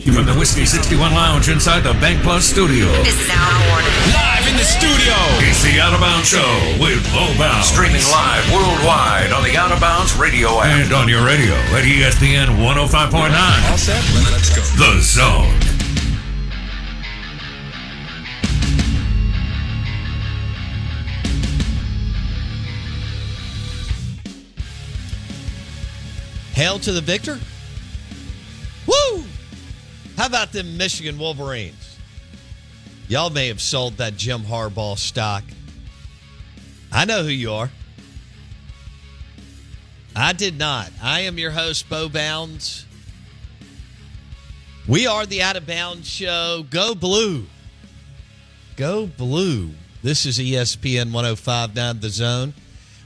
From the Whiskey 61 Lounge inside the Bank Plus studio. This is Al Warning. Live in the studio. It's the Out of Bounds Show with Bo Bounds. Streaming live worldwide on the Out of Bounds radio app. And on your radio at ESPN 105.9. All set? Let's go. The Zone. Hail to the victor. Woo! How about them Michigan Wolverines? Y'all may have sold that Jim Harbaugh stock. I know who you are. I did not. I am your host, Bo Bounds. We are the Out of Bounds Show. Go Blue. Go Blue. This is ESPN 1059 The Zone.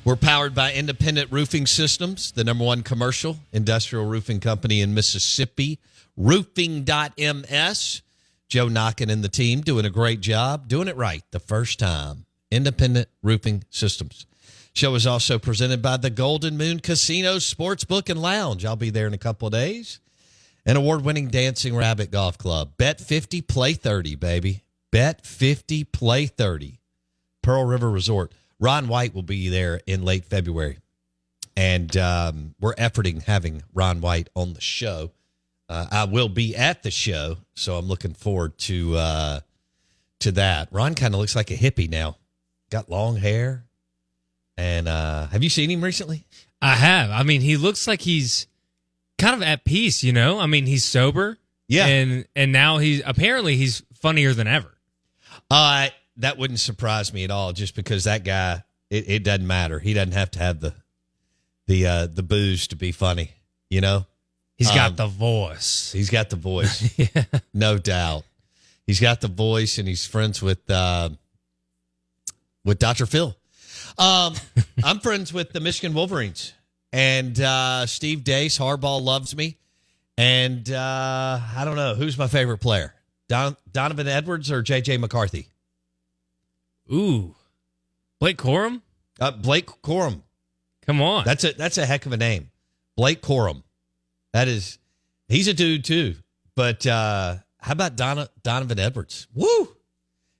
We're powered by Independent Roofing Systems, the number one commercial industrial roofing company in Mississippi. Roofing.ms. Joe Knockin and the team doing a great job, doing it right the first time. Independent Roofing Systems. Show is also presented by the Golden Moon Casino Sportsbook and Lounge. I'll be there in a couple of days. An award winning Dancing Rabbit Golf Club. Bet 50, play 30, baby. Bet 50, play 30. Pearl River Resort. Ron White will be there in late February. And um, we're efforting having Ron White on the show. Uh, I will be at the show, so I'm looking forward to uh, to that. Ron kind of looks like a hippie now. Got long hair. And uh, have you seen him recently? I have. I mean, he looks like he's kind of at peace, you know? I mean, he's sober. Yeah. And and now he's apparently he's funnier than ever. Uh that wouldn't surprise me at all just because that guy it, it doesn't matter. He doesn't have to have the the uh the booze to be funny, you know? He's got Um, the voice. He's got the voice. yeah. No doubt. He's got the voice and he's friends with uh, with Dr. Phil. Um, I'm friends with the Michigan Wolverines. And uh, Steve Deace, Harbaugh loves me. And uh, I don't know who's my favorite player, Don, Donovan Edwards or JJ McCarthy. Ooh. Blake Corum? Uh, Blake Corum. Come on. That's a that's a heck of a name, Blake Corum. That is, he's a dude too. But uh, how about Don, Donovan Edwards? Woo!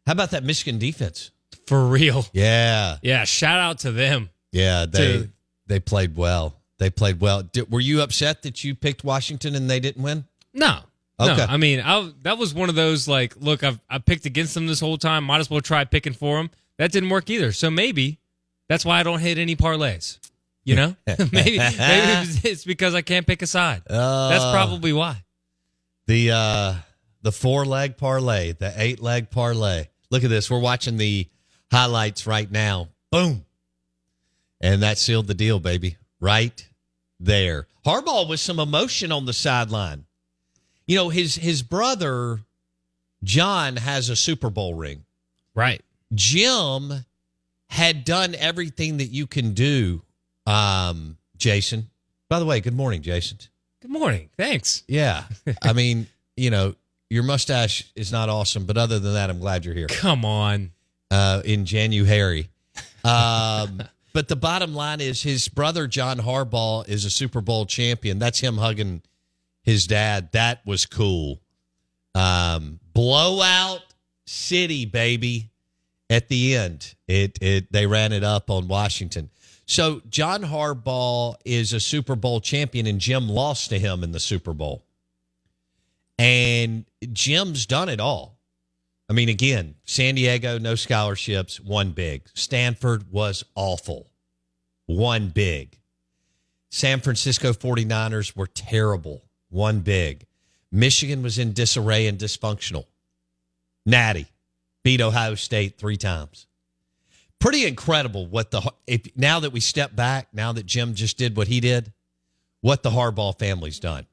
How about that Michigan defense? For real. Yeah, Yeah, shout out to them. yeah. They they played well. They played well. Did, were you upset that you picked Washington and they didn't win? No. Okay. No, I mean, I, that was one of those like, look, I've I picked against them this whole time. Might as well try picking for them. That didn't work either. So maybe that's why I don't hit any parlays. You know, maybe maybe it's- because I can't pick a side. that's Uh, probably why. The uh the four leg parlay, the eight leg parlay. Look at this. We're watching the highlights right now. Boom. And that sealed the deal, baby. Right there. Harbaugh with some emotion on the sideline. You know, his his brother John has a Super Bowl ring. Right. Jim had done everything that you can do, um, Jason, By the way, good morning, Jason. Good morning. Thanks. Yeah. I mean, you know, your mustache is not awesome, but other than that, I'm glad you're here. Come on. Uh, in January. Um, but the bottom line is his brother, John Harbaugh, is a Super Bowl champion. That's him hugging his dad. That was cool. Um, blowout city, baby. At the end, it it they ran it up on Washington. So John Harbaugh is a Super Bowl champion, and Jim lost to him in the Super Bowl. And Jim's done it all. I mean, again, San Diego, no scholarships, won big. Stanford was awful, won big. San Francisco 49ers were terrible, won big. Michigan was in disarray and dysfunctional. Natty beat Ohio State three times. Pretty incredible what the if now that we step back, now that Jim just did what he did, what the Harbaugh family's done.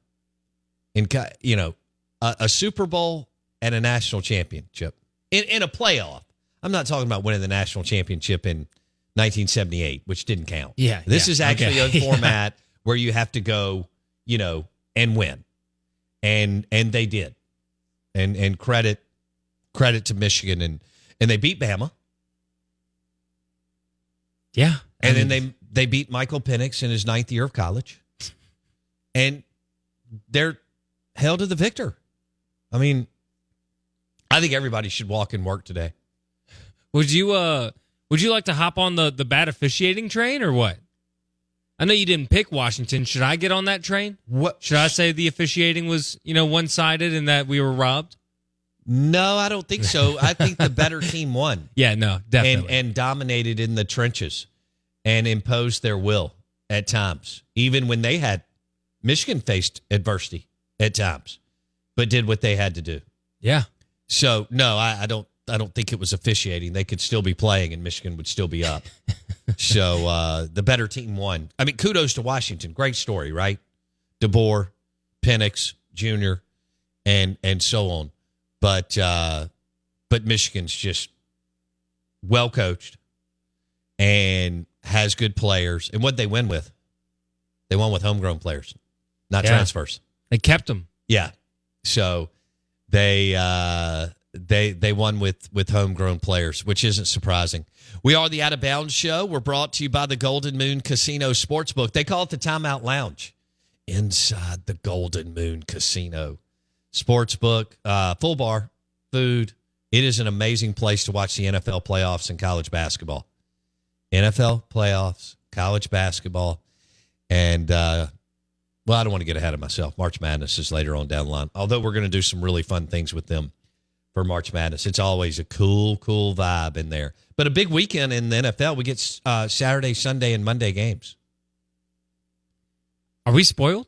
In you know, a, a Super Bowl and a national championship in, in a playoff. I'm not talking about winning the national championship in 1978, which didn't count. Yeah, this yeah, is actually okay. a format where you have to go, you know, and win, and and they did, and and credit credit to Michigan and and they beat Bama. Yeah. And then they they beat Michael Penix in his ninth year of college. And they're held to the victor. I mean, I think everybody should walk and work today. Would you uh would you like to hop on the the bad officiating train or what? I know you didn't pick Washington. Should I get on that train? What should I say the officiating was, you know, one sided and that we were robbed? No, I don't think so. I think the better team won. Yeah, no, definitely. And and dominated in the trenches and imposed their will at times. Even when they had Michigan faced adversity at times, but did what they had to do. Yeah. So no, I, I don't I don't think it was officiating. They could still be playing and Michigan would still be up. so uh, the better team won. I mean, kudos to Washington. Great story, right? DeBoer, Penix Jr., and and so on. But uh, but Michigan's just well coached and has good players. And what they win with? They won with homegrown players, not Yeah. transfers. They kept them. Yeah. So they uh they they won with with homegrown players, which isn't surprising. We are the Out of Bounds Show. We're brought to you by the Golden Moon Casino Sportsbook. They call it the Timeout Lounge inside the Golden Moon Casino Sportsbook. Uh, full bar, food. It is an amazing place to watch the NFL playoffs and college basketball. NFL playoffs, college basketball, and uh, well, I don't want to get ahead of myself. March Madness is later on down the line. Although we're going to do some really fun things with them for March Madness. It's always a cool, cool vibe in there. But a big weekend in the NFL. We get uh, Saturday, Sunday, and Monday games. Are we spoiled?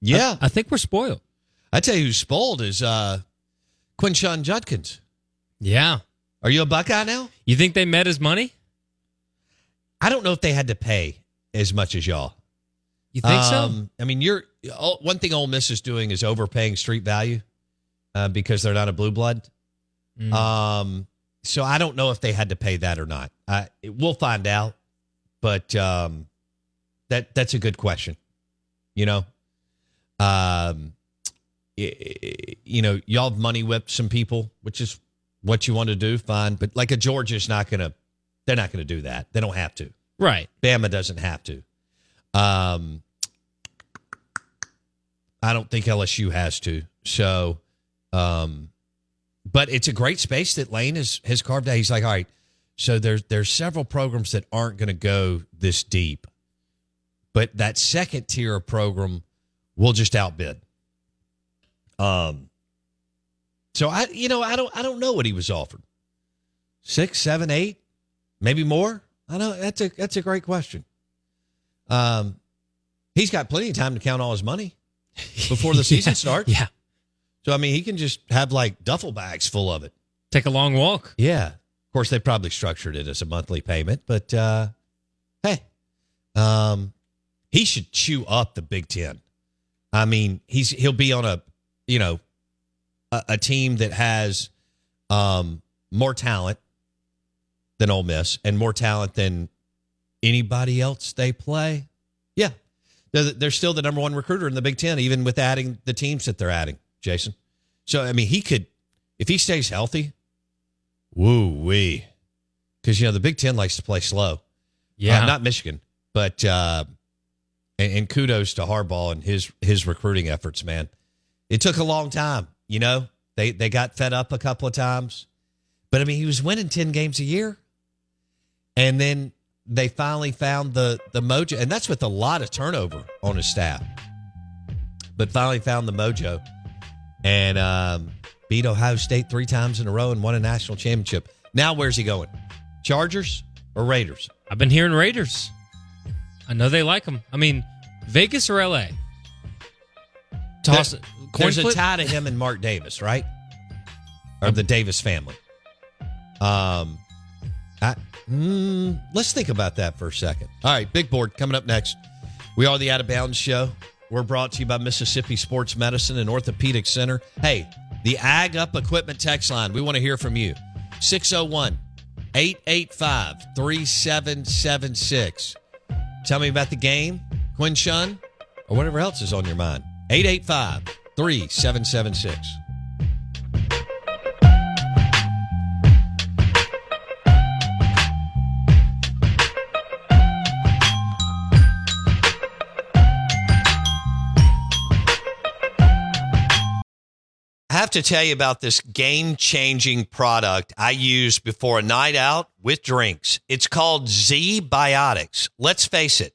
Yeah. I, I think we're spoiled. I tell you who's spoiled is uh, Quinshon Judkins. Yeah. Are you a Buckeye now? You think they met his money? I don't know if they had to pay as much as y'all. You think so? Um, I mean, you're one thing Ole Miss is doing is overpaying street value uh, because they're not a blue blood. Mm. Um, so I don't know if they had to pay that or not. I, we'll find out, but um, that that's a good question. You know, um, you know, y'all have money whipped some people, which is what you want to do. Fine, but like a Georgia's not gonna, they're not gonna do that. They don't have to. Right. Bama doesn't have to. Um, I don't think LSU has to. So, um, but it's a great space that Lane has has carved out. He's like, all right, so there's there's several programs that aren't going to go this deep, but that second tier of program will just outbid. Um, so I, you know, I don't I don't know what he was offered. Six, seven, eight, maybe more. I know that's a that's a great question. Um, he's got plenty of time to count all his money before the season Yeah, starts. Yeah. So I mean, he can just have like duffel bags full of it. Take a long walk. Yeah. Of course, they probably structured it as a monthly payment, but uh, hey, um, he should chew up the Big Ten. I mean, he's he'll be on a you know a, a team that has um, more talent than Ole Miss and more talent than anybody else they play. Yeah, They're, they're still the number one recruiter in the Big Ten, even with adding the teams that they're adding, Jason. So, I mean, he could, if he stays healthy, woo wee. Because, you know, the Big Ten likes to play slow. Yeah. Uh, not Michigan, but, uh, and, and kudos to Harbaugh and his, his recruiting efforts, man. It took a long time, you know, they, they got fed up a couple of times. But, I mean, he was winning 10 games a year. And then they finally found the the mojo, and that's with a lot of turnover on his staff. But finally found the mojo and um, beat Ohio State three times in a row and won a national championship. Now where's he going? Chargers or Raiders? I've been hearing Raiders. I know they like them. I mean, Vegas or LA? Toss it. There's flip? a tie to him and Mark Davis, right? Or the Davis family. Um, I, mm, let's think about that for a second. All right, big board coming up next. We are the Out of Bounds Show. We're brought to you by Mississippi Sports Medicine and Orthopedic Center. Hey, the Ag Up Equipment text line. We want to hear from you. 601 885 3776. Tell me about the game, Quinshon, or whatever else is on your mind. 885 3776. I have to tell you about this game changing product I use before a night out with drinks. It's called Z Biotics. Let's face it,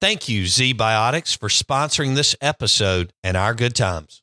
Thank you, Z Biotics, for sponsoring this episode and our good times.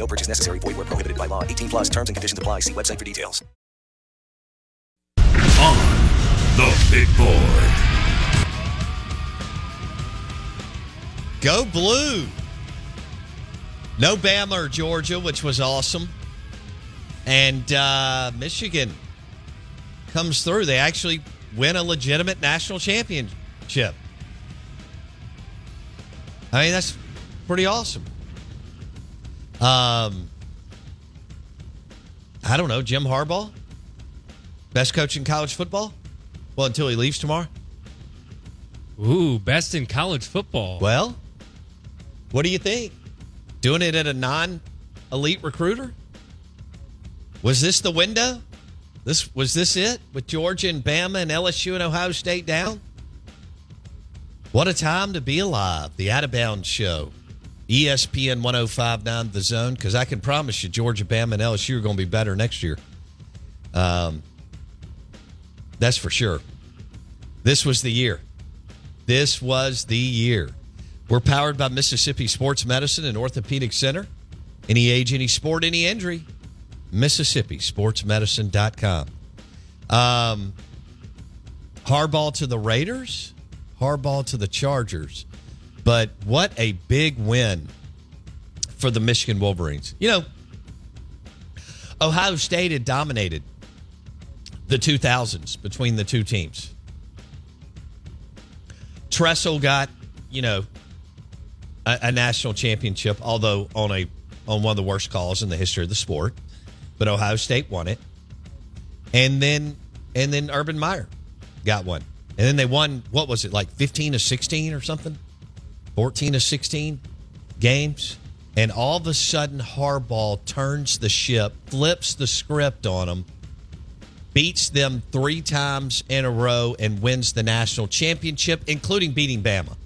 No purchase necessary. Void were prohibited by law. 18 plus terms and conditions apply. See website for details. On the big board. Go blue. No Bama or Georgia, which was awesome. And uh, Michigan comes through. They actually win a legitimate national championship. I mean, that's pretty awesome. Um, I don't know, Jim Harbaugh, best coach in college football. Well, until he leaves tomorrow. Ooh, best in college football. Well, what do you think? Doing it at a non elite recruiter? Was this the window? This was this it with Georgia and Bama and LSU and Ohio State down? What a time to be alive. The Out of Bounds Show. ESPN 1059 The Zone, because I can promise you Georgia, Bama, and LSU are going to be better next year. Um, that's for sure. This was the year. This was the year. We're powered by Mississippi Sports Medicine and Orthopedic Center Any age, any sport, any injury. Mississippi sportsmedicine.com. Um, Harbaugh to the Raiders, Harbaugh to the Chargers. But what a big win for the Michigan Wolverines. You know, Ohio State had dominated the 2000s between the two teams. Tressel got, you know, a, a, national championship, although on a on one of the worst calls in the history of the sport. But Ohio State won it, and then and then Urban Meyer got one, and then they won. What was it like, fifteen or sixteen or something? Fourteen to sixteen games, and all of a sudden Harbaugh turns the ship, flips the script on them beats them three times in a row and wins the national championship, including beating Bama.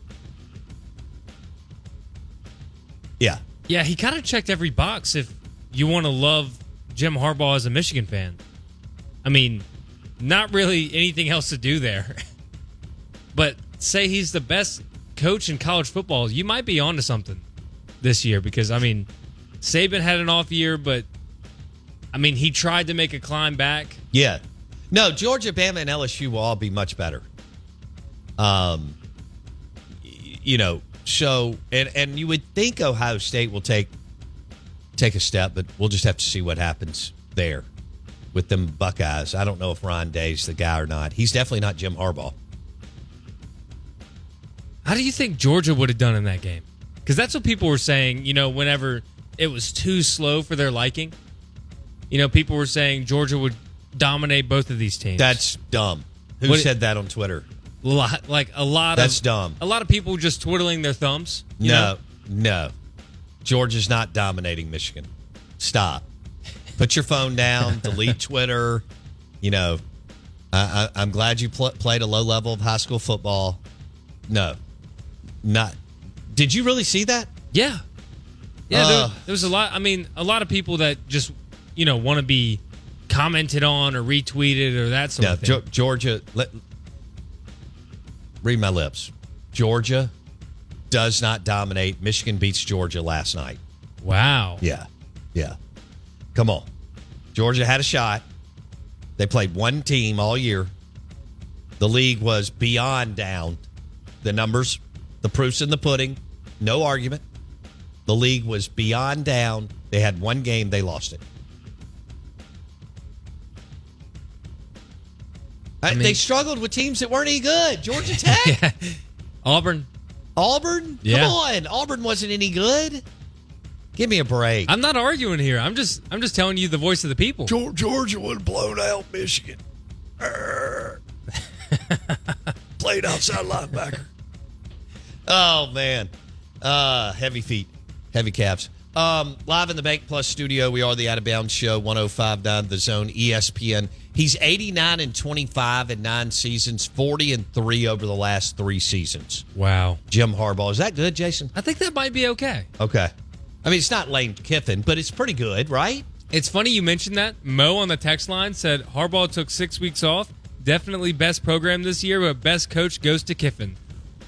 Yeah. Yeah, he kind of checked every box if you want to love Jim Harbaugh as a Michigan fan. I mean, not really anything else to do there. but say he's the best coach in college football, you might be onto something this year because, I mean, Saban had an off year, but I mean, he tried to make a climb back. Yeah. No, Georgia, Bama, and LSU will all be much better. Um, you know, so and and you would think Ohio State will take take a step, but we'll just have to see what happens there with them Buckeyes. I don't know if Ryan Day's the guy or not. He's definitely not Jim Harbaugh. How do you think Georgia would have done in that game? Because that's what people were saying. You know, whenever it was too slow for their liking you know, people were saying Georgia would dominate both of these teams. That's dumb. Who what, said that on Twitter? Lot, like a lot That's of dumb. A lot of people just twiddling their thumbs. no, know? no. Georgia's not dominating Michigan. Stop. Put your phone down. delete Twitter. You know, I, am glad you pl- played a low level of high school football. No, not. Did you really see that? Yeah. Yeah, uh, there, there was a lot. I mean, a lot of people that just you know want to be commented on or retweeted or that sort yeah, of thing. Ge- Georgia, let, read my lips. Georgia does not dominate. Michigan beats Georgia last night. Wow. Yeah. Yeah. Come on. Georgia had a shot. They played one team all year. The league was beyond down. The numbers, the proof's in the pudding. No argument. The league was beyond down. They had one game, they lost it. I mean, they struggled with teams that weren't any good. Georgia Tech, yeah. Auburn, Auburn. Yeah. Come on, Auburn wasn't any good. Give me a break. I'm not arguing here. I'm just I'm just telling you the voice of the people. Georgia would have blown out Michigan. Played outside linebacker. Oh man, uh, heavy feet, heavy calves. Um, live in the Bank Plus studio, we are the Out of Bounds Show, 105.9 The Zone, ESPN. He's 89 and 25 in nine seasons, 40 and 3 over the last three seasons. Wow. Jim Harbaugh. Is that good, Jason? I think that might be okay. Okay. I mean, it's not Lane Kiffin, but it's pretty good, right? It's funny you mentioned that. Mo on the text line said Harbaugh took six weeks off. Definitely best program this year, but best coach goes to Kiffin.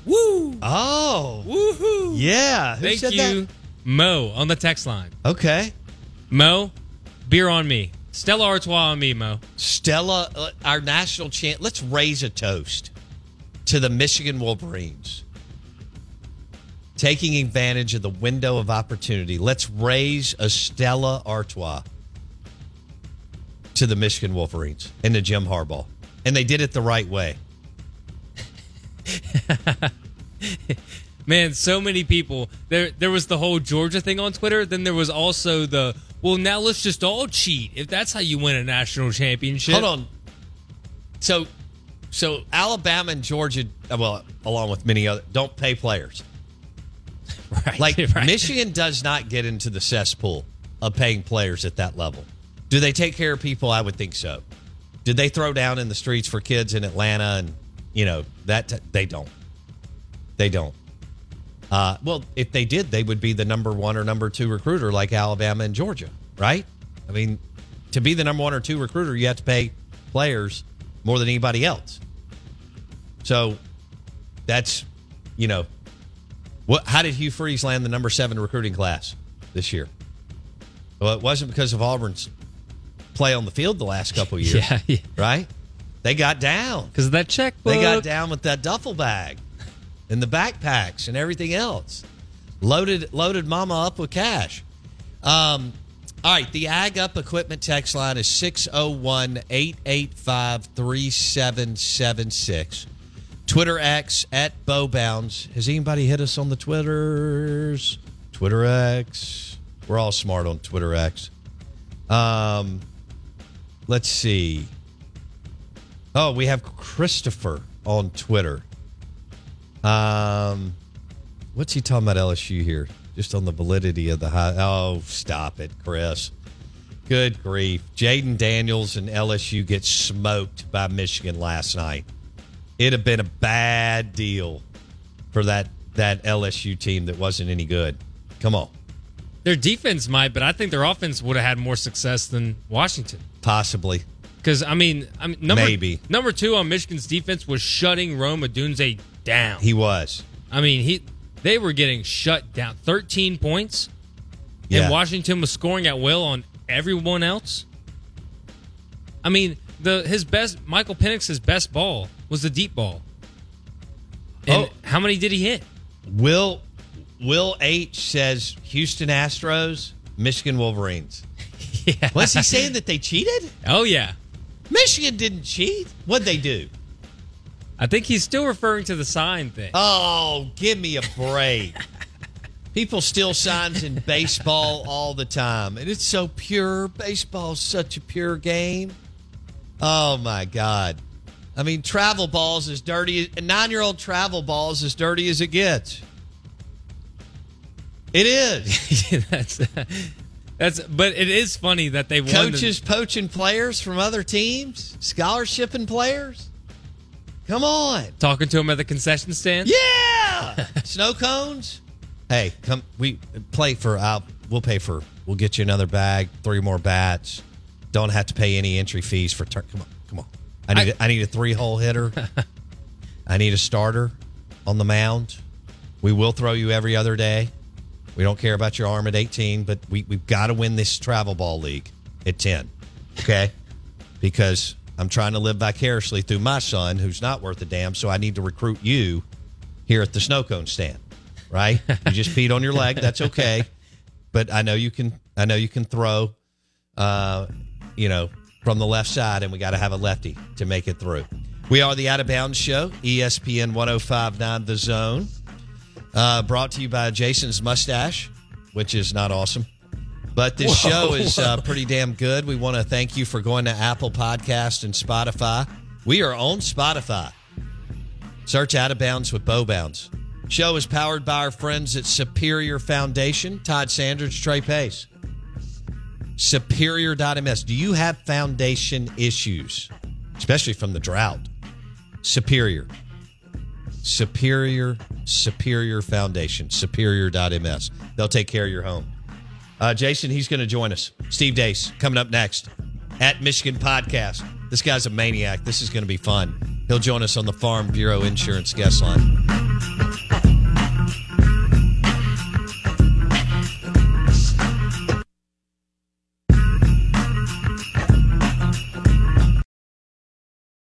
Woo! Oh. Woohoo! Yeah. Who Thank you. That? Mo on the text line. Okay. Mo, beer on me. Stella Artois on me, Mo. Stella, uh, our national champ. Let's raise a toast to the Michigan Wolverines. Taking advantage of the window of opportunity. Let's raise a Stella Artois to the Michigan Wolverines and to Jim Harbaugh. And they did it the right way. Man, so many people. There there was the whole Georgia thing on Twitter, then there was also the well, now let's just all cheat. If that's how you win a national championship. Hold on. So so Alabama and Georgia, uh, well, along with many other don't pay players. Right. Like right. Michigan does not get into the cesspool of paying players at that level. Do they take care of people? I would think so. Did they throw down in the streets for kids in Atlanta and you know that t- they don't. They don't. Uh, well, if they did, they would be the number one or number two recruiter like Alabama and Georgia, right? I mean, to be the number one or two recruiter, you have to pay players more than anybody else. So that's, you know, what? How did Hugh Freeze land the number seven recruiting class this year? Well, it wasn't because of Auburn's play on the field the last couple of years. Yeah, yeah. Right? They got down. Because of that checkbook. They got down with that duffel bag and the backpacks and everything else. Loaded loaded mama up with cash. Um, all right, the Ag Up Equipment text line is 601 885 3776. Twitter X at BoBounds. Has anybody hit us on the Twitters? Twitter X. We're all smart on Twitter X. Um, let's see. Oh, we have Christopher on Twitter. Um, what's he talking about LSU here? Just on the validity of the high. Oh, stop it, Chris. Good grief. Jayden Daniels and LSU get smoked by Michigan last night. It'd have been a bad deal for that that LSU team that wasn't any good. Come on. Their defense might, but I think their offense would have had more success than Washington. Possibly. Because I mean, I mean, number, Maybe. number two on Michigan's defense was shutting Rome Odunze down. He was. I mean, he they were getting shut down. Thirteen points, Yeah. and Washington was scoring at will on everyone else. I mean, the his best Michael Penix's best ball was the deep ball. And Oh. how many did he hit? Will Will H says Houston Astros, Michigan Wolverines. Yeah. Was he saying that they cheated? Oh yeah, Michigan didn't cheat. What'd they do? I think he's still referring to the sign thing. Oh, give me a break. People steal signs in baseball all the time, and it's so pure. Baseball's such a pure game. Oh my god! I mean, travel balls as dirty. A nine-year-old travel balls is as dirty as it gets. It is. that's that's. But it is funny that they won. the- Coaches poaching players from other teams, scholarshiping players. Come on. talking to him at the concession stand. Yeah. Snow cones. Hey, come. We play for. Uh, we'll pay for. We'll get you another bag, three more bats. Don't have to pay any entry fees for turn. Come on, come on. I need. I, I need a three hole hitter. I need a starter on the mound. We will throw you every other day. We don't care about your arm at 18, but we, we've got to win this travel ball league at 10. Okay? because I'm trying to live vicariously through my son who's not worth a damn. So I need to recruit you here at the snow cone stand, right? You just peed on your leg. That's okay. But I know you can, I know you can throw, uh, you know, from the left side, and we got to have a lefty to make it through. We are the Out of Bounds Show, ESPN 1059 The Zone. Uh, brought to you by Jason's Mustache, which is not awesome. But this Whoa. show is uh, pretty damn good. We want to thank you for going to Apple Podcast and Spotify. We are on Spotify. Search Out of Bounds with Bo Bounds. Show is powered by our friends at Superior Foundation, Todd Sanders, Trey Pace. Superior.ms. Do you have foundation issues, especially from the drought? Superior. Superior, Superior Foundation, superior.ms. They'll take care of your home. Uh, Jason, he's going to join us. Steve Deace coming up next at Michigan Podcast. This guy's a maniac. This is going to be fun. He'll join us on the Farm Bureau Insurance guest line.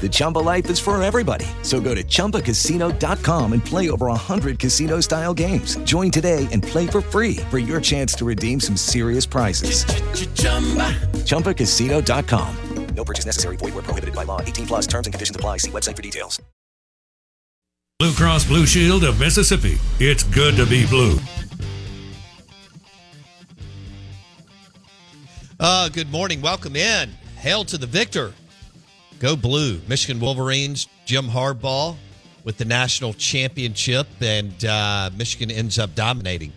The Chumba life is for everybody. So go to ChumbaCasino.com and play over 100 casino style games. Join today and play for free for your chance to redeem some serious prizes. ChumbaCasino.com. No purchase necessary. Void where prohibited by law. 18 plus terms and conditions apply. See website for details. Blue Cross Blue Shield of Mississippi. It's good to be blue. Uh, good morning. Welcome in. Hail to the victor. Go blue. Michigan Wolverines, Jim Harbaugh with the national championship, and uh, Michigan ends up dominating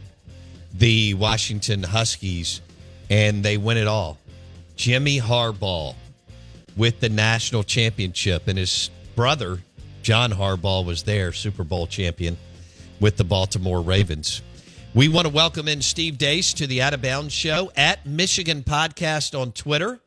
the Washington Huskies, and they win it all. Jimmy Harbaugh with the national championship, and his brother, John Harbaugh, was there, Super Bowl champion with the Baltimore Ravens. We want to welcome in Steve Deace to the Out of Bounds Show at Michigan Podcast on Twitter.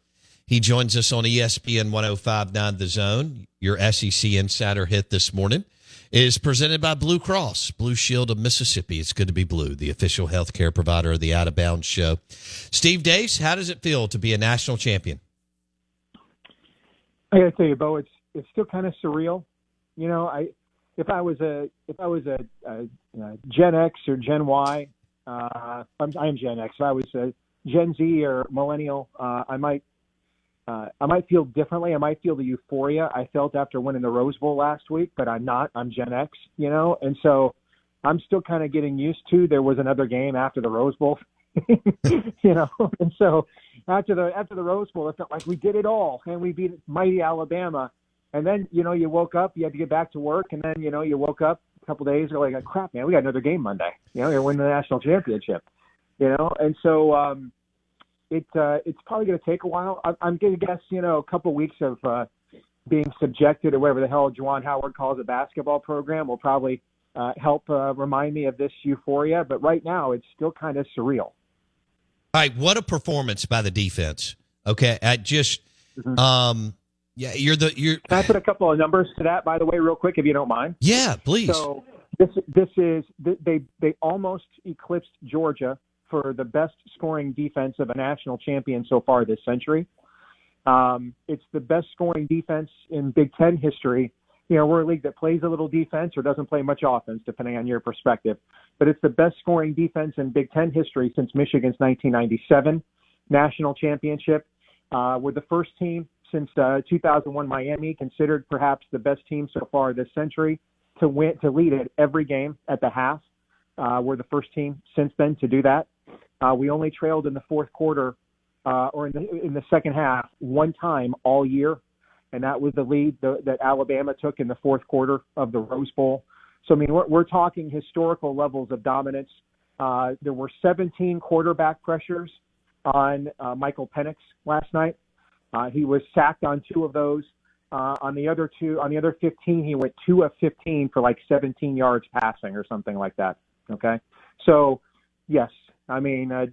He joins us on ESPN 1059 The Zone. Your SEC Insider hit this morning is presented by Blue Cross, Blue Shield of Mississippi. It's good to be blue, the official healthcare provider of the Out of Bounds Show. Steve Deace, how does it feel to be a national champion? I got to tell you, Bo, it's it's still kind of surreal. You know, I if I was a if I was a, a, a Gen X or Gen Y, uh, I'm, I am Gen X. If I was a Gen Z or millennial, uh, I might uh, I might feel differently. I might feel the euphoria I felt after winning the Rose Bowl last week, but I'm not. I'm Gen X, you know, and so I'm still kind of getting used to. There was another game after the Rose Bowl, you know, and so after the after the Rose Bowl, it felt like we did it all and we beat mighty Alabama. And then you know you woke up, you had to get back to work, and then you know you woke up a couple days ago like, crap, man, we got another game Monday. You know, you're winning the national championship. You know, and so um, it uh, it's probably going to take a while. I, I'm going to guess you know a couple of weeks of uh, being subjected to whatever the hell Juwan Howard calls a basketball program will probably uh, help uh, remind me of this euphoria. But right now, it's still kind of surreal. All right, what a performance by the defense. Okay, I just Mm-hmm. um yeah, you're the you're Can I put a couple of numbers to that, by the way, real quick, if you don't mind? Yeah, please. So this this is they they almost eclipsed Georgia for the best scoring defense of a national champion so far this century. Um, it's the best scoring defense in Big Ten history. You know, we're a league that plays a little defense or doesn't play much offense, depending on your perspective. But it's the best scoring defense in Big Ten history since Michigan's 1997 national championship. Uh, we're the first team since uh, 2001 Miami, considered perhaps the best team so far this century, to win to lead it every game at the half. Uh, we're the first team since then to do that. Uh, we only trailed in the fourth quarter uh, or in the, in the second half one time all year, and that was the lead the, that Alabama took in the fourth quarter of the Rose Bowl. So I mean, we're, we're talking historical levels of dominance. Uh, there were 17 quarterback pressures on uh, Michael Penix last night. Uh, he was sacked on two of those. Uh, on the other two, on the other 15, he went two of 15 for like 17 yards passing or something like that. Okay, so yes, I mean, uh,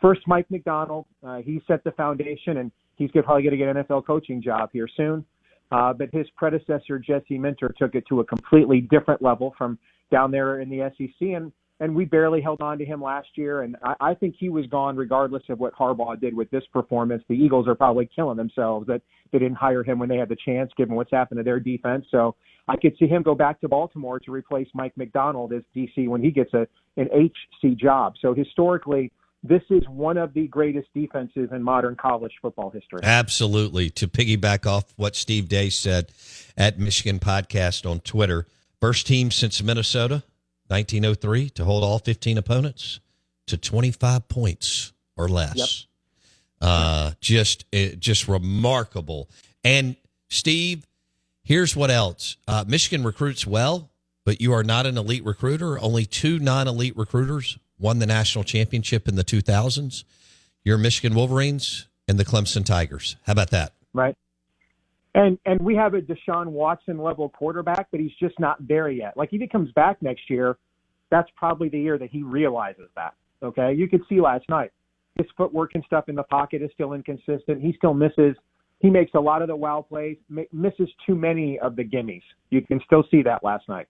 first Mike Macdonald, uh, he set the foundation, and he's probably going to get an NFL coaching job here soon. Uh, but his predecessor Jesse Minter took it to a completely different level from down there in the SEC, and and we barely held on to him last year. And I, I think he was gone regardless of what Harbaugh did with this performance. The Eagles are probably killing themselves that they didn't hire him when they had the chance, given what's happened to their defense. So I could see him go back to Baltimore to replace Mike Macdonald as DC when he gets a an HC job. So historically, this is one of the greatest defenses in modern college football history. Absolutely. To piggyback off what Steve Deace said at Michigan Podcast on Twitter, first team since Minnesota, 1903, to hold all 15 opponents to 25 points or less. Yep. Uh, just, it, just remarkable. And Steve, here's what else: uh, Michigan recruits well, but you are not an elite recruiter. Only two non-elite recruiters won the national championship in the 2000s. Your Michigan Wolverines and the Clemson Tigers. How about that? Right. And and we have a Deshaun Watson level quarterback, but he's just not there yet. Like if he comes back next year, that's probably the year that he realizes that. Okay, you could see last night his footwork and stuff in the pocket is still inconsistent. He still misses. He makes a lot of the wow plays, misses too many of the gimmies. You can still see that last night.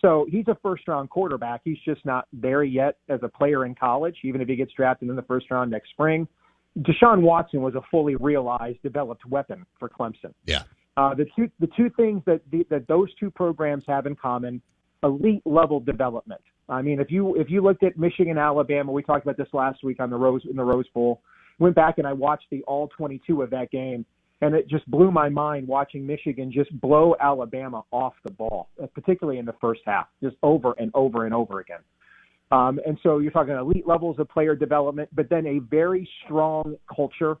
So he's a first round quarterback. He's just not there yet as a player in college, even if he gets drafted in the first round next spring. Deshaun Watson was a fully realized, developed weapon for Clemson. Yeah. Uh, the two the two things that the, that those two programs have in common: elite level development. I mean, if you if you looked at Michigan, Alabama, we talked about this last week on the Rose in the Rose Bowl. Went back and I watched the all 22 of that game, and it just blew my mind watching Michigan just blow Alabama off the ball, particularly in the first half, just over and over and over again. Um, and so you're talking elite levels of player development, but then a very strong culture.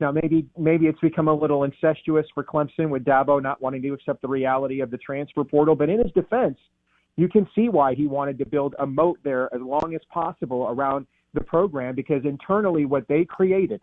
Now maybe maybe it's become a little incestuous for Clemson with Dabo not wanting to accept the reality of the transfer portal. But in his defense, you can see why he wanted to build a moat there as long as possible around the program because internally what they created,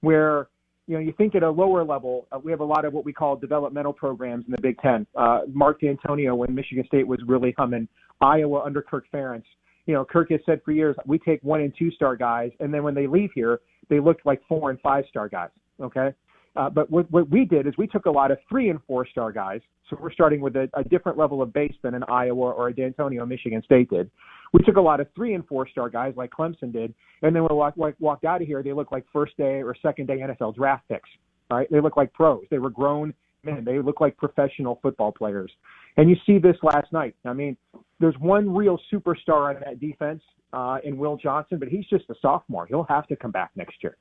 where you know you think at a lower level, uh, we have a lot of what we call developmental programs in the Big Ten. Uh, Mark Dantonio when Michigan State was really humming, Iowa under Kirk Ferentz you know, Kirk has said for years, we take one and two star guys, and then when they leave here, they look like four and five star guys. Okay. Uh, but what, what we did is we took a lot of three and four star guys. So we're starting with a, a different level of base than an Iowa or a Dantonio Michigan State did. We took a lot of three and four star guys like Clemson did, and then when we walked, like, walked out of here, they look like first day or second day NFL draft picks. Right? They look like pros. They were grown men. They look like professional football players. And you see this last night. I mean, there's one real superstar on that defense uh, in Will Johnson, but he's just a sophomore. He'll have to come back next year.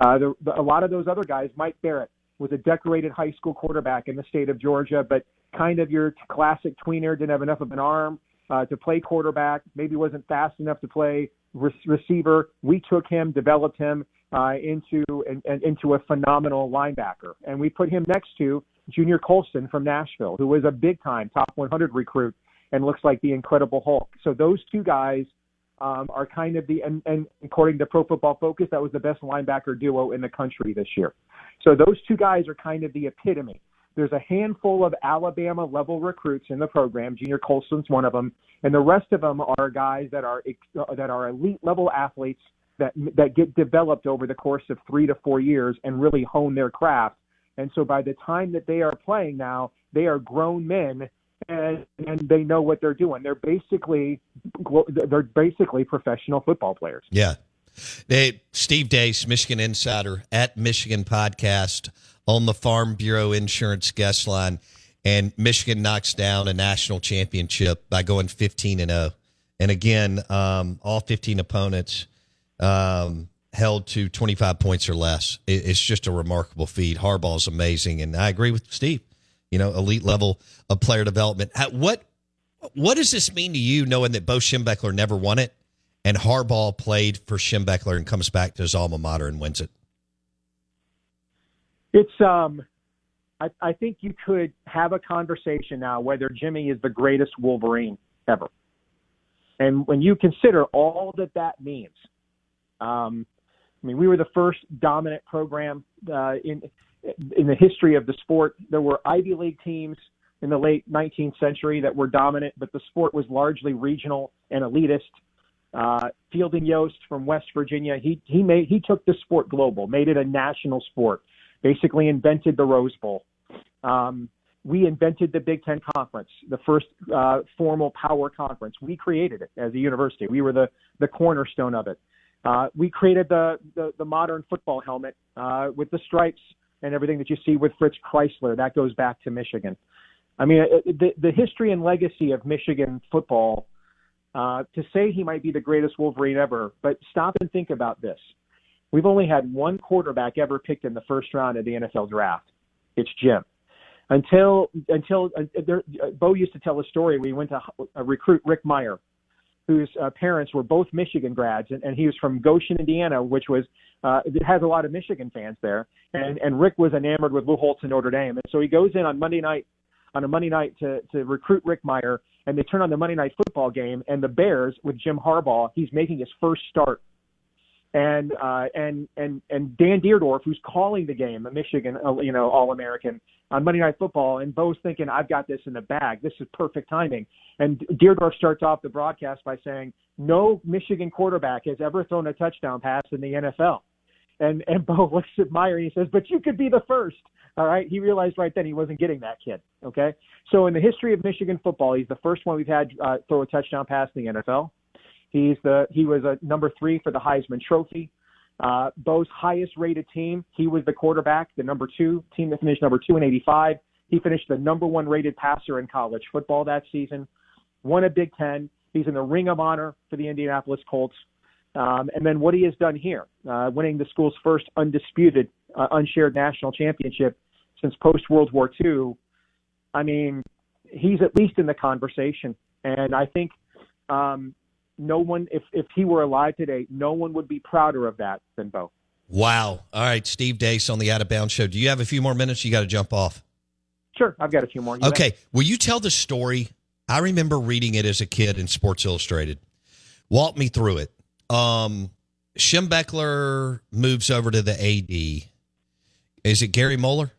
Uh, the, the, a lot of those other guys, Mike Barrett was a decorated high school quarterback in the state of Georgia, but kind of your classic tweener, didn't have enough of an arm uh, to play quarterback, maybe wasn't fast enough to play re- receiver. We took him, developed him uh, into and into a phenomenal linebacker, and we put him next to Junior Colson from Nashville, who was a big time top 100 recruit and looks like the Incredible Hulk. So those two guys um, are kind of the and, and according to Pro Football Focus, that was the best linebacker duo in the country this year. So those two guys are kind of the epitome. There's a handful of Alabama level recruits in the program. Junior Colson's one of them, and the rest of them are guys that are that are elite level athletes that that get developed over the course of three to four years and really hone their craft. And so by the time that they are playing now, they are grown men and and they know what they're doing. They're basically they're basically professional football players. Yeah. They, Steve Deace, Michigan Insider at Michigan Podcast on the Farm Bureau Insurance guest line, and Michigan knocks down a national championship by going 15 and 0. And again, um, all 15 opponents um, held to 25 points or less. It's just a remarkable feat. Harbaugh's amazing, and I agree with Steve you know, elite level of player development. What what does this mean to you, knowing that Bo Schembechler never won it, and Harbaugh played for Schembechler and comes back to his alma mater and wins it? It's um, I, I think you could have a conversation now whether Jimmy is the greatest Wolverine ever, and when you consider all that that means, um, I mean, we were the first dominant program uh, in in the history of the sport, there were Ivy League teams in the late 19th century that were dominant, but the sport was largely regional and elitist. Uh, Fielding Yost from West Virginia, he he made he took the sport global, made it a national sport, basically invented the Rose Bowl. Um, we invented the Big Ten Conference, the first uh, formal power conference. We created it as a university. We were the the cornerstone of it. Uh, we created the, the the modern football helmet uh, with the stripes and everything that you see with Fritz Crisler. That goes back to Michigan. I mean, the, the history and legacy of Michigan football, uh, to say he might be the greatest Wolverine ever, but stop and think about this. We've only had one quarterback ever picked in the first round of the NFL draft. It's Jim. Until until uh, there, uh, Bo used to tell a story. We went to uh, recruit Rick Mirer, whose uh, parents were both Michigan grads, and, and he was from Goshen, Indiana, which was uh, it has a lot of Michigan fans there. And and Rick was enamored with Lou Holtz and Notre Dame, and so he goes in on Monday night on a Monday night to to recruit Rick Mirer, and they turn on the Monday night football game, and the Bears with Jim Harbaugh, he's making his first start and uh, and and and Dan Dierdorf, who's calling the game, a Michigan, uh, you know, All American on Monday Night Football, and Bo's thinking, "I've got this in the bag. This is perfect timing." And Dierdorf starts off the broadcast by saying, "No Michigan quarterback has ever thrown a touchdown pass in the NFL." And and Bo looks at Mirer and he says, "But you could be the first. All right. He realized right then he wasn't getting that kid. Okay. So in the history of Michigan football, he's the first one we've had uh, throw a touchdown pass in the NFL. He's the he was a number three for the Heisman Trophy. Uh, Bo's highest rated team, he was the quarterback, the number two team that finished number two in '85. He finished the number one rated passer in college football that season. Won a Big Ten. He's in the Ring of Honor for the Indianapolis Colts. Um, and then what he has done here, uh, winning the school's first undisputed, uh, unshared national championship since post World War II. I mean, he's at least in the conversation. And I think um, no one, if if he were alive today, no one would be prouder of that than Bo. Wow. All right, Steve Deace on the Out of Bounds show. Do you have a few more minutes? You got to jump off. Sure, I've got a few more. You Okay. Will you tell the story? I remember reading it as a kid in Sports Illustrated. Walk me through it. Um, Schembechler moves over to the AD. Is it Gary Moeller?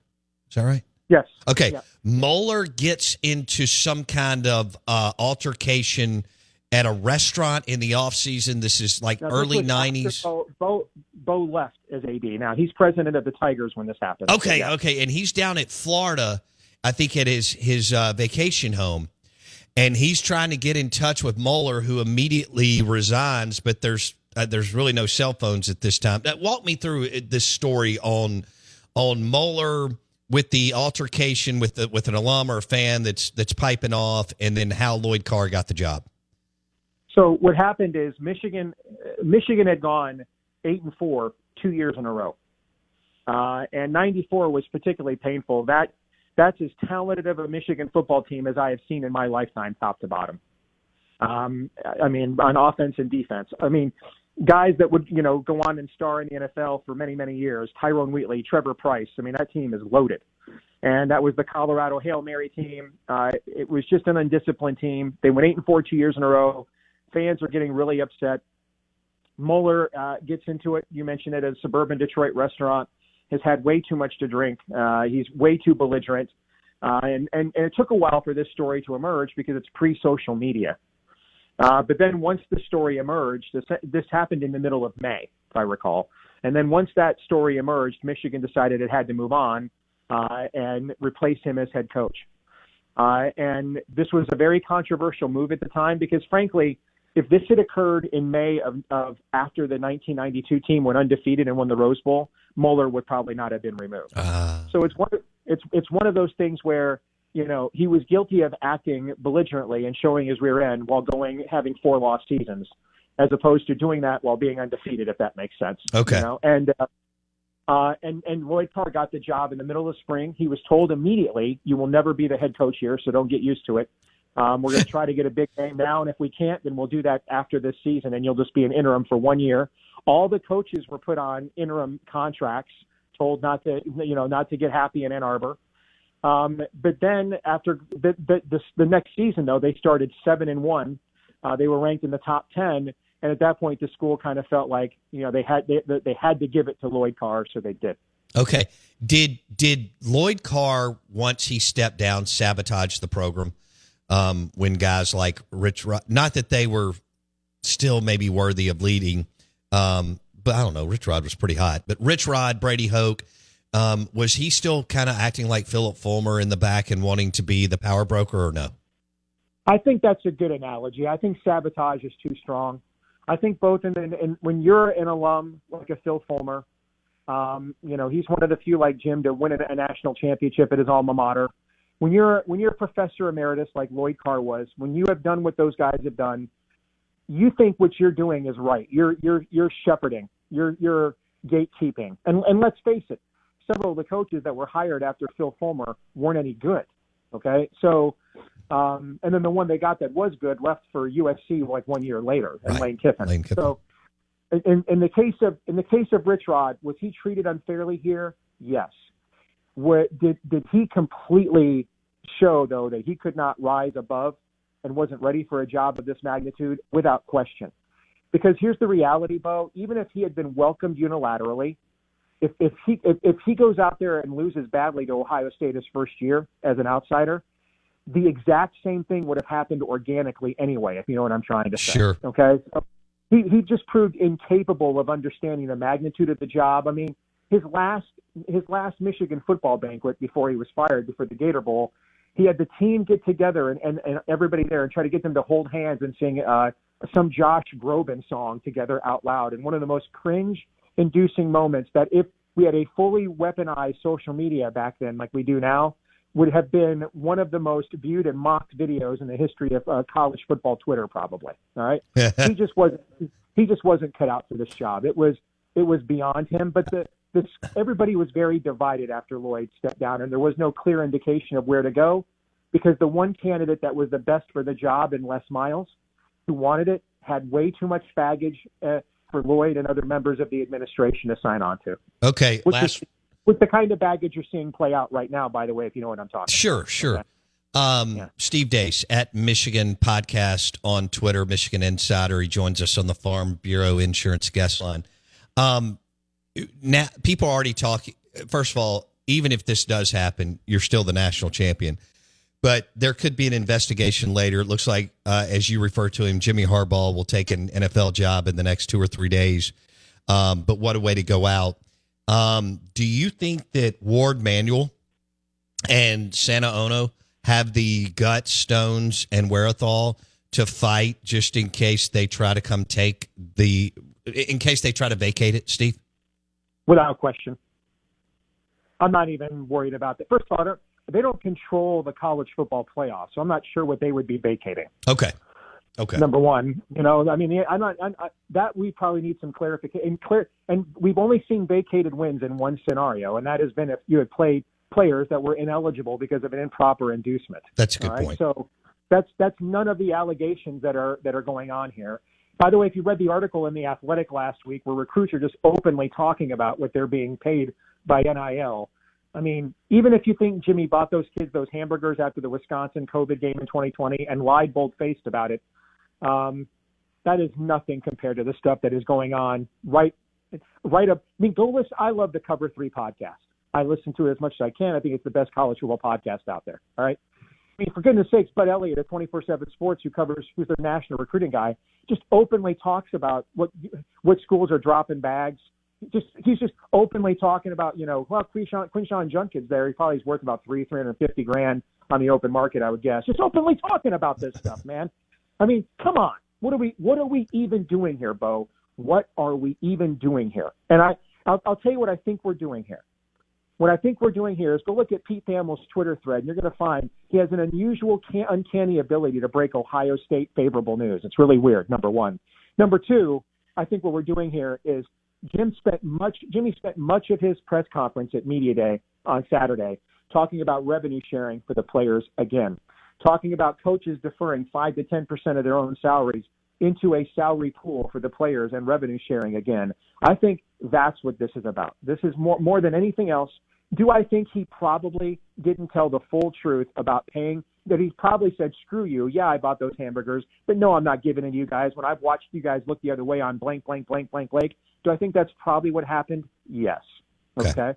Is that right? Yes. Okay. Yeah. Moeller gets into some kind of uh, altercation at a restaurant in the off season. This is like Now, early nineties. Bo, Bo Bo left as AD. Now he's president of the Tigers when this happened. Okay, So, yeah. okay, and he's down at Florida, I think at his his uh, vacation home, and he's trying to get in touch with Moeller, who immediately resigns. But there's uh, there's really no cell phones at this time. That walk me through this story on on Moeller with the altercation with the, with an alum or a fan that's that's piping off, and then how Lloyd Carr got the job. So what happened is Michigan, Michigan had gone eight and four two years in a row, uh, and '94 was particularly painful. That that's as talented of a Michigan football team as I have seen in my lifetime, top to bottom. Um, I mean, on offense and defense. I mean, guys that would you know go on and star in the NFL for many many years. Tyrone Wheatley, Trevor Price. I mean, that team is loaded. And that was the Colorado Hail Mary team. Uh, it was just an undisciplined team. They went eight and four two years in a row fans are getting really upset. Moeller uh, gets into it. You mentioned it a suburban Detroit restaurant. Has had way too much to drink. Uh, he's way too belligerent, uh, and, and and it took a while for this story to emerge because it's pre-social media. Uh, but then once the story emerged, this, this happened in the middle of May, if I recall. And then once that story emerged, Michigan decided it had to move on uh, and replace him as head coach. Uh, and this was a very controversial move at the time because, frankly, if this had occurred in May of, of after the 1992 team went undefeated and won the Rose Bowl, Moeller would probably not have been removed. So it's one it's it's one of those things where you know he was guilty of acting belligerently and showing his rear end while going having four lost seasons, as opposed to doing that while being undefeated. If that makes sense. Okay. You know? And uh, uh, and and Lloyd Carr got the job in the middle of spring. He was told immediately, "You will never be the head coach here, so don't get used to it." Um, we're going to try to get a big name now, and if we can't, then we'll do that after this season, and you'll just be an interim for one year. All the coaches were put on interim contracts, told not to, you know, not to get happy in Ann Arbor. Um, but then after the, the the the next season, though, they started seven and one. Uh, they were ranked in the top ten, and at that point, the school kind of felt like you know they had they they had to give it to Lloyd Carr, so they did. Okay. Did did Lloyd Carr once he stepped down sabotage the program? Um, when guys like Rich, Rod, not that they were still maybe worthy of leading, um, but I don't know. Rich Rod was pretty hot, but Rich Rod, Brady Hoke, um, was he still kind of acting like Phillip Fulmer in the back and wanting to be the power broker, or no? I think that's a good analogy. I think sabotage is too strong. I think both in, in, in when you're an alum like a Phil Fulmer, um, you know, he's one of the few like Jim to win a, a national championship at his alma mater. When you're when you're a professor emeritus like Lloyd Carr was, when you have done what those guys have done, you think what you're doing is right. You're you're you're shepherding. You're you're gatekeeping. And and let's face it, several of the coaches that were hired after Phil Fulmer weren't any good. Okay, so um, and then the one they got that was good left for USC like one year later, and Lane Kiffin. Lane Kiffin. So, in, in the case of in the case of Rich Rod, was he treated unfairly here? Yes. What did did he completely show though that he could not rise above and wasn't ready for a job of this magnitude? Without question. Because here's the reality, Bo. Even if he had been welcomed unilaterally, if if he if, if he goes out there and loses badly to Ohio State his first year as an outsider, the exact same thing would have happened organically anyway, if you know what I'm trying to say. Sure. Okay. So he he just proved incapable of understanding the magnitude of the job. I mean, his last his last Michigan football banquet before he was fired before the Gator Bowl, he had the team get together and, and, and everybody there and try to get them to hold hands and sing uh, some Josh Groban song together out loud. And one of the most cringe inducing moments that if we had a fully weaponized social media back then like we do now, would have been one of the most viewed and mocked videos in the history of uh, college football Twitter, probably. All right, he just wasn't he just wasn't cut out for this job. It was it was beyond him. But the this everybody was very divided after Lloyd stepped down, and there was no clear indication of where to go because the one candidate that was the best for the job in Les Miles, who wanted it, had way too much baggage uh, for Lloyd and other members of the administration to sign on to. Okay, Which last is, with the kind of baggage you're seeing play out right now, by the way, if you know what I'm talking Sure, sure. Um, Steve Deace at Michigan Podcast on Twitter, Michigan Insider. He joins us on the Farm Bureau Insurance guest line. Um, now, people are already talking. First of all, even if this does happen, you're still the national champion. But there could be an investigation later. It looks like, uh, as you refer to him, Jimmy Harbaugh will take an NFL job in the next two or three days. Um, but what a way to go out. Um, do you think that Warde Manuel and Santa Ono have the guts, stones, and wherewithal to fight just in case they try to come take the, in case they try to vacate it, Steve? Without question. I'm not even worried about that. First of all, they don't control the college football playoff, so I'm not sure what they would be vacating. Okay. Okay. Number one, you know, I mean, I'm not I'm, I, that we probably need some clarification. And clear, and we've only seen vacated wins in one scenario, and that has been if you had played players that were ineligible because of an improper inducement. That's a good right? point. So that's that's none of the allegations that are that are going on here. By the way, if you read the article in the Athletic last week, where recruits are just openly talking about what they're being paid by NIL. I mean, even if you think Jimmy bought those kids those hamburgers after the Wisconsin COVID game in 2020 and lied bold faced about it, um, that is nothing compared to the stuff that is going on right, right up. I mean, go listen. I love the Cover Three podcast. I listen to it as much as I can. I think it's the best college football podcast out there. All right. I mean, for goodness sakes, Bud Elliott at 24/7 Sports, who covers, who's their national recruiting guy, just openly talks about what what schools are dropping bags. Just he's just openly talking about, you know, well, Quinshon, Quinshon Judkins there, he probably is worth about three, three hundred fifty grand on the open market, I would guess. Just openly talking about this stuff, man. I mean, come on, what are we what are we even doing here, Bo? What are we even doing here? And I, I'll, I'll tell you what I think we're doing here. What I think we're doing here is go look at Pete Thamel's Twitter thread, and you're going to find he has an unusual, can- uncanny ability to break Ohio State favorable news. It's really weird. Number one. Number two, I think what we're doing here is Jim spent much. Jimmy spent much of his press conference at media day on Saturday talking about revenue sharing for the players again, talking about coaches deferring five to ten percent of their own salaries into a salary pool for the players and revenue sharing again. I think that's what this is about. This is more more than anything else. Do I think he probably didn't tell the full truth about paying? That he probably said, "Screw you, yeah, I bought those hamburgers, but no, I'm not giving it to you guys." When I've watched you guys look the other way on blank, blank, blank, blank blank, do I think that's probably what happened? Yes. Okay.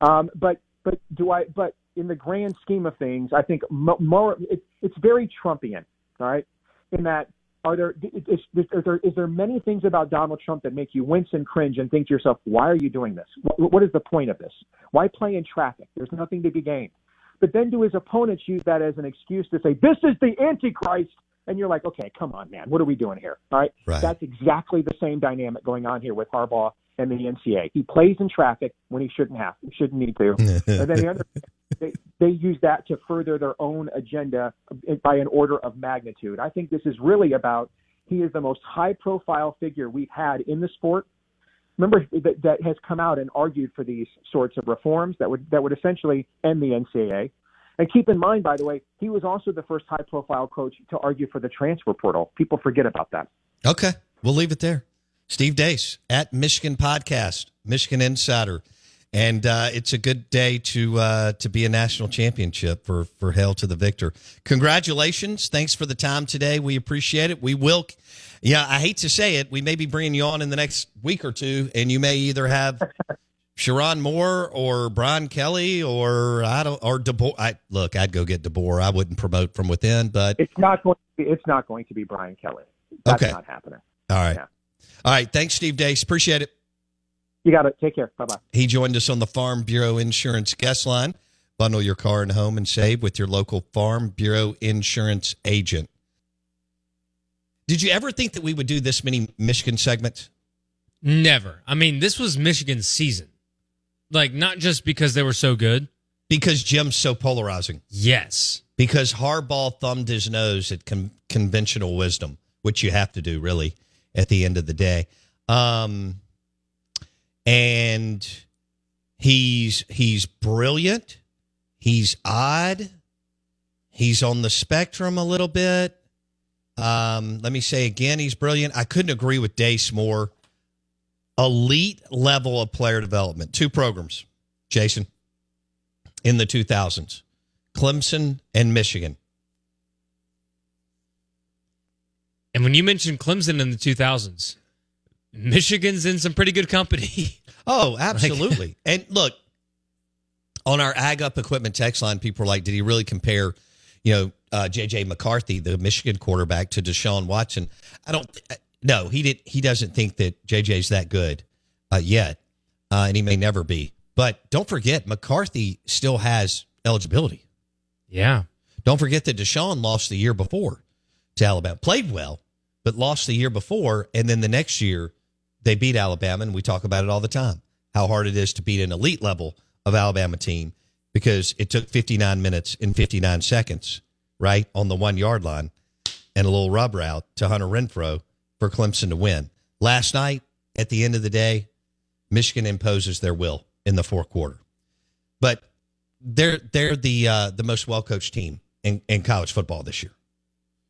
Um, but but do I? But in the grand scheme of things, I think mo- more. It, it's very Trumpian. All right. In that, are there is, is, there is there many things about Donald Trump that make you wince and cringe and think to yourself, why are you doing this? What, what is the point of this? Why play in traffic? There's nothing to be gained. But then do his opponents use that as an excuse to say, this is the Antichrist? And you're like, okay, come on, man. What are we doing here? All right. Right. That's exactly the same dynamic going on here with Harbaugh and the NCAA. He plays in traffic when he shouldn't have, he shouldn't need to. and then the other, they, they use that to further their own agenda by an order of magnitude. I think this is really about he is the most high profile figure we've had in the sport. Remember that, that has come out and argued for these sorts of reforms that would that would essentially end the NCAA. And keep in mind, by the way, he was also the first high profile coach to argue for the transfer portal. People forget about that. Okay. We'll leave it there. Steve Deace at Michigan Podcast, Michigan Insider. And uh, it's a good day to uh, to be a national championship for for Hail to the Victor. Congratulations! Thanks for the time today. We appreciate it. We will. Yeah, I hate to say it. We may be bringing you on in the next week or two, and you may either have Sherrone Moore or Brian Kelly or I don't or DeBoer. I look, I'd go get DeBoer. I wouldn't promote from within, but It's not going. To be, it's not going to be Brian Kelly. That's Okay. not happening. all right, all right. Thanks, Steve Deace. Appreciate it. You got it. Take care. Bye bye. He joined us on the Farm Bureau Insurance guest line. Bundle your car and home and save with your local Farm Bureau Insurance agent. Did you ever think that we would do this many Michigan segments? Never. I mean, this was Michigan's season. Like, not just because they were so good. Because Jim's so polarizing. Yes. Because Harbaugh thumbed his nose at con- conventional wisdom, which you have to do really at the end of the day. Um, and he's he's brilliant. He's odd. He's on the spectrum a little bit. Um, let me say again, he's brilliant. I couldn't agree with Deace more. Elite level of player development. Two programs, Jason, in the 2000s Clemson and Michigan. And when you mentioned Clemson in the 2000s, Michigan's in some pretty good company. Oh, absolutely. and look, on our Ag Up Equipment text line, people are like, did he really compare, you know, uh, J.J. McCarthy, the Michigan quarterback, to Deshaun Watson? I don't, no, he did. He doesn't think that J.J.'s that good uh, yet, uh, and he may never be. But don't forget, McCarthy still has eligibility. Yeah. Don't forget that Deshaun lost the year before to Alabama. Played well, but lost the year before. And then the next year, they beat Alabama. And we talk about it all the time how hard it is to beat an elite level of Alabama team because it took 59 minutes and 59 seconds, right, on the one yard line and a little rub route to Hunter Renfro for Clemson to win. Last night, at the end of the day, Michigan imposes their will in the fourth quarter. But they're they're the uh, the most well coached team in, in college football this year.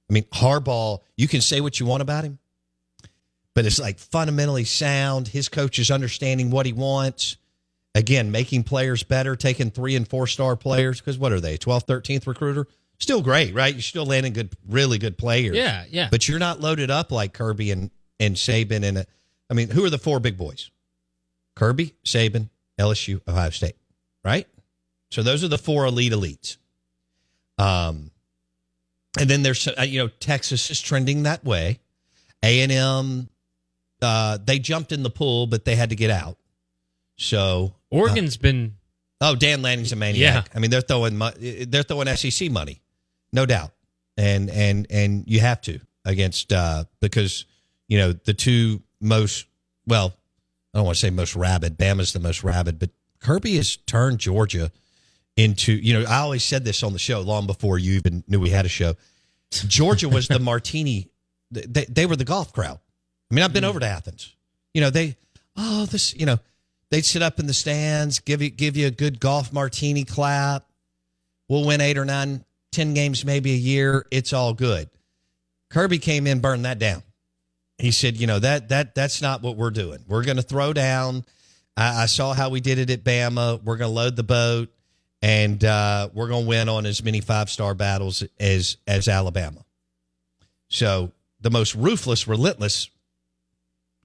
I mean, Harbaugh, you can say what you want about him, but it's like fundamentally sound. His coach is understanding what he wants. Again, making players better, taking three and four star players, because what are they, 12th, 13th recruiter? Still great, right? You're still landing good, really good players. Yeah, yeah. But you're not loaded up like Kirby and, and Saban. And a, I mean, who are the four big boys? Kirby, Saban, LSU, Ohio State, right? So those are the four elite elites. Um, and then there's uh, you know Texas is trending that way. A and M, uh, they jumped in the pool, but they had to get out. So Oregon's uh, been. Oh, Dan Lanning's a maniac. Yeah. I mean, they're throwing they're throwing SEC money, no doubt, and and and you have to against uh, because you know the two most well, I don't want to say most rabid. Bama's the most rabid, but Kirby has turned Georgia into you know I always said this on the show long before you even knew we had a show. Georgia was the martini. They, they were the golf crowd. I mean, I've been over to Athens. You know, they oh this you know they'd sit up in the stands, give you give you a good golf martini clap. We'll win eight or nine, ten games maybe a year. It's all good. Kirby came in, burned that down. He said, you know that that that's not what we're doing. We're going to throw down. I, I saw how we did it at Bama. We're going to load the boat and uh, we're going to win on as many five star battles as as Alabama. So the most ruthless, relentless,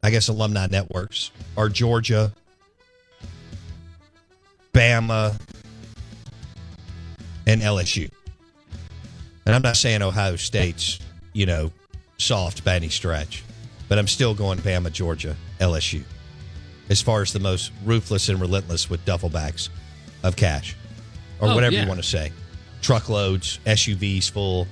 I guess, alumni networks are Georgia, Bama, and LSU. And I'm not saying Ohio State's, you know, soft by any stretch, but I'm still going Bama, Georgia, LSU, as far as the most ruthless and relentless with duffel bags of cash or Oh, whatever yeah. you want to say. Truckloads, SUVs full,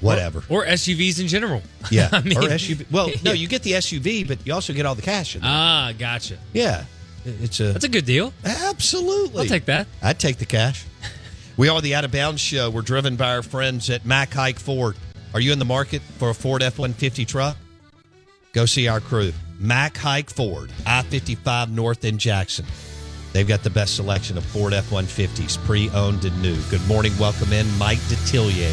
whatever. Or SUVs in general. Yeah. I mean- or SUV. Well, no, you get the SUV, but you also get all the cash in there. Ah, gotcha. yeah. It's a That's a good deal. Absolutely. I'll take that. I'd take the cash. We are the Out of Bounds Show. We're driven by our friends at Mac Hike Ford. Are you in the market for a Ford F 150 truck? Go see our crew. Mac Hike Ford, I 55 North in Jackson. They've got the best selection of Ford F 150s, pre owned and new. Good morning. Welcome in Mike Detillier,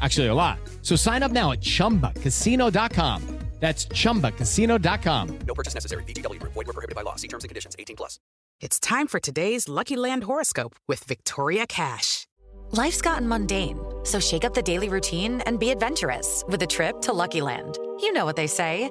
Actually, a lot. So sign up now at chumbacasino.com. That's chumbacasino.com. No purchase necessary. VGW Group. Void were prohibited by law. See terms and conditions. 18 plus. It's time for today's Lucky Land horoscope with Victoria Cash. Life's gotten mundane, so shake up the daily routine and be adventurous with a trip to Lucky Land. You know what they say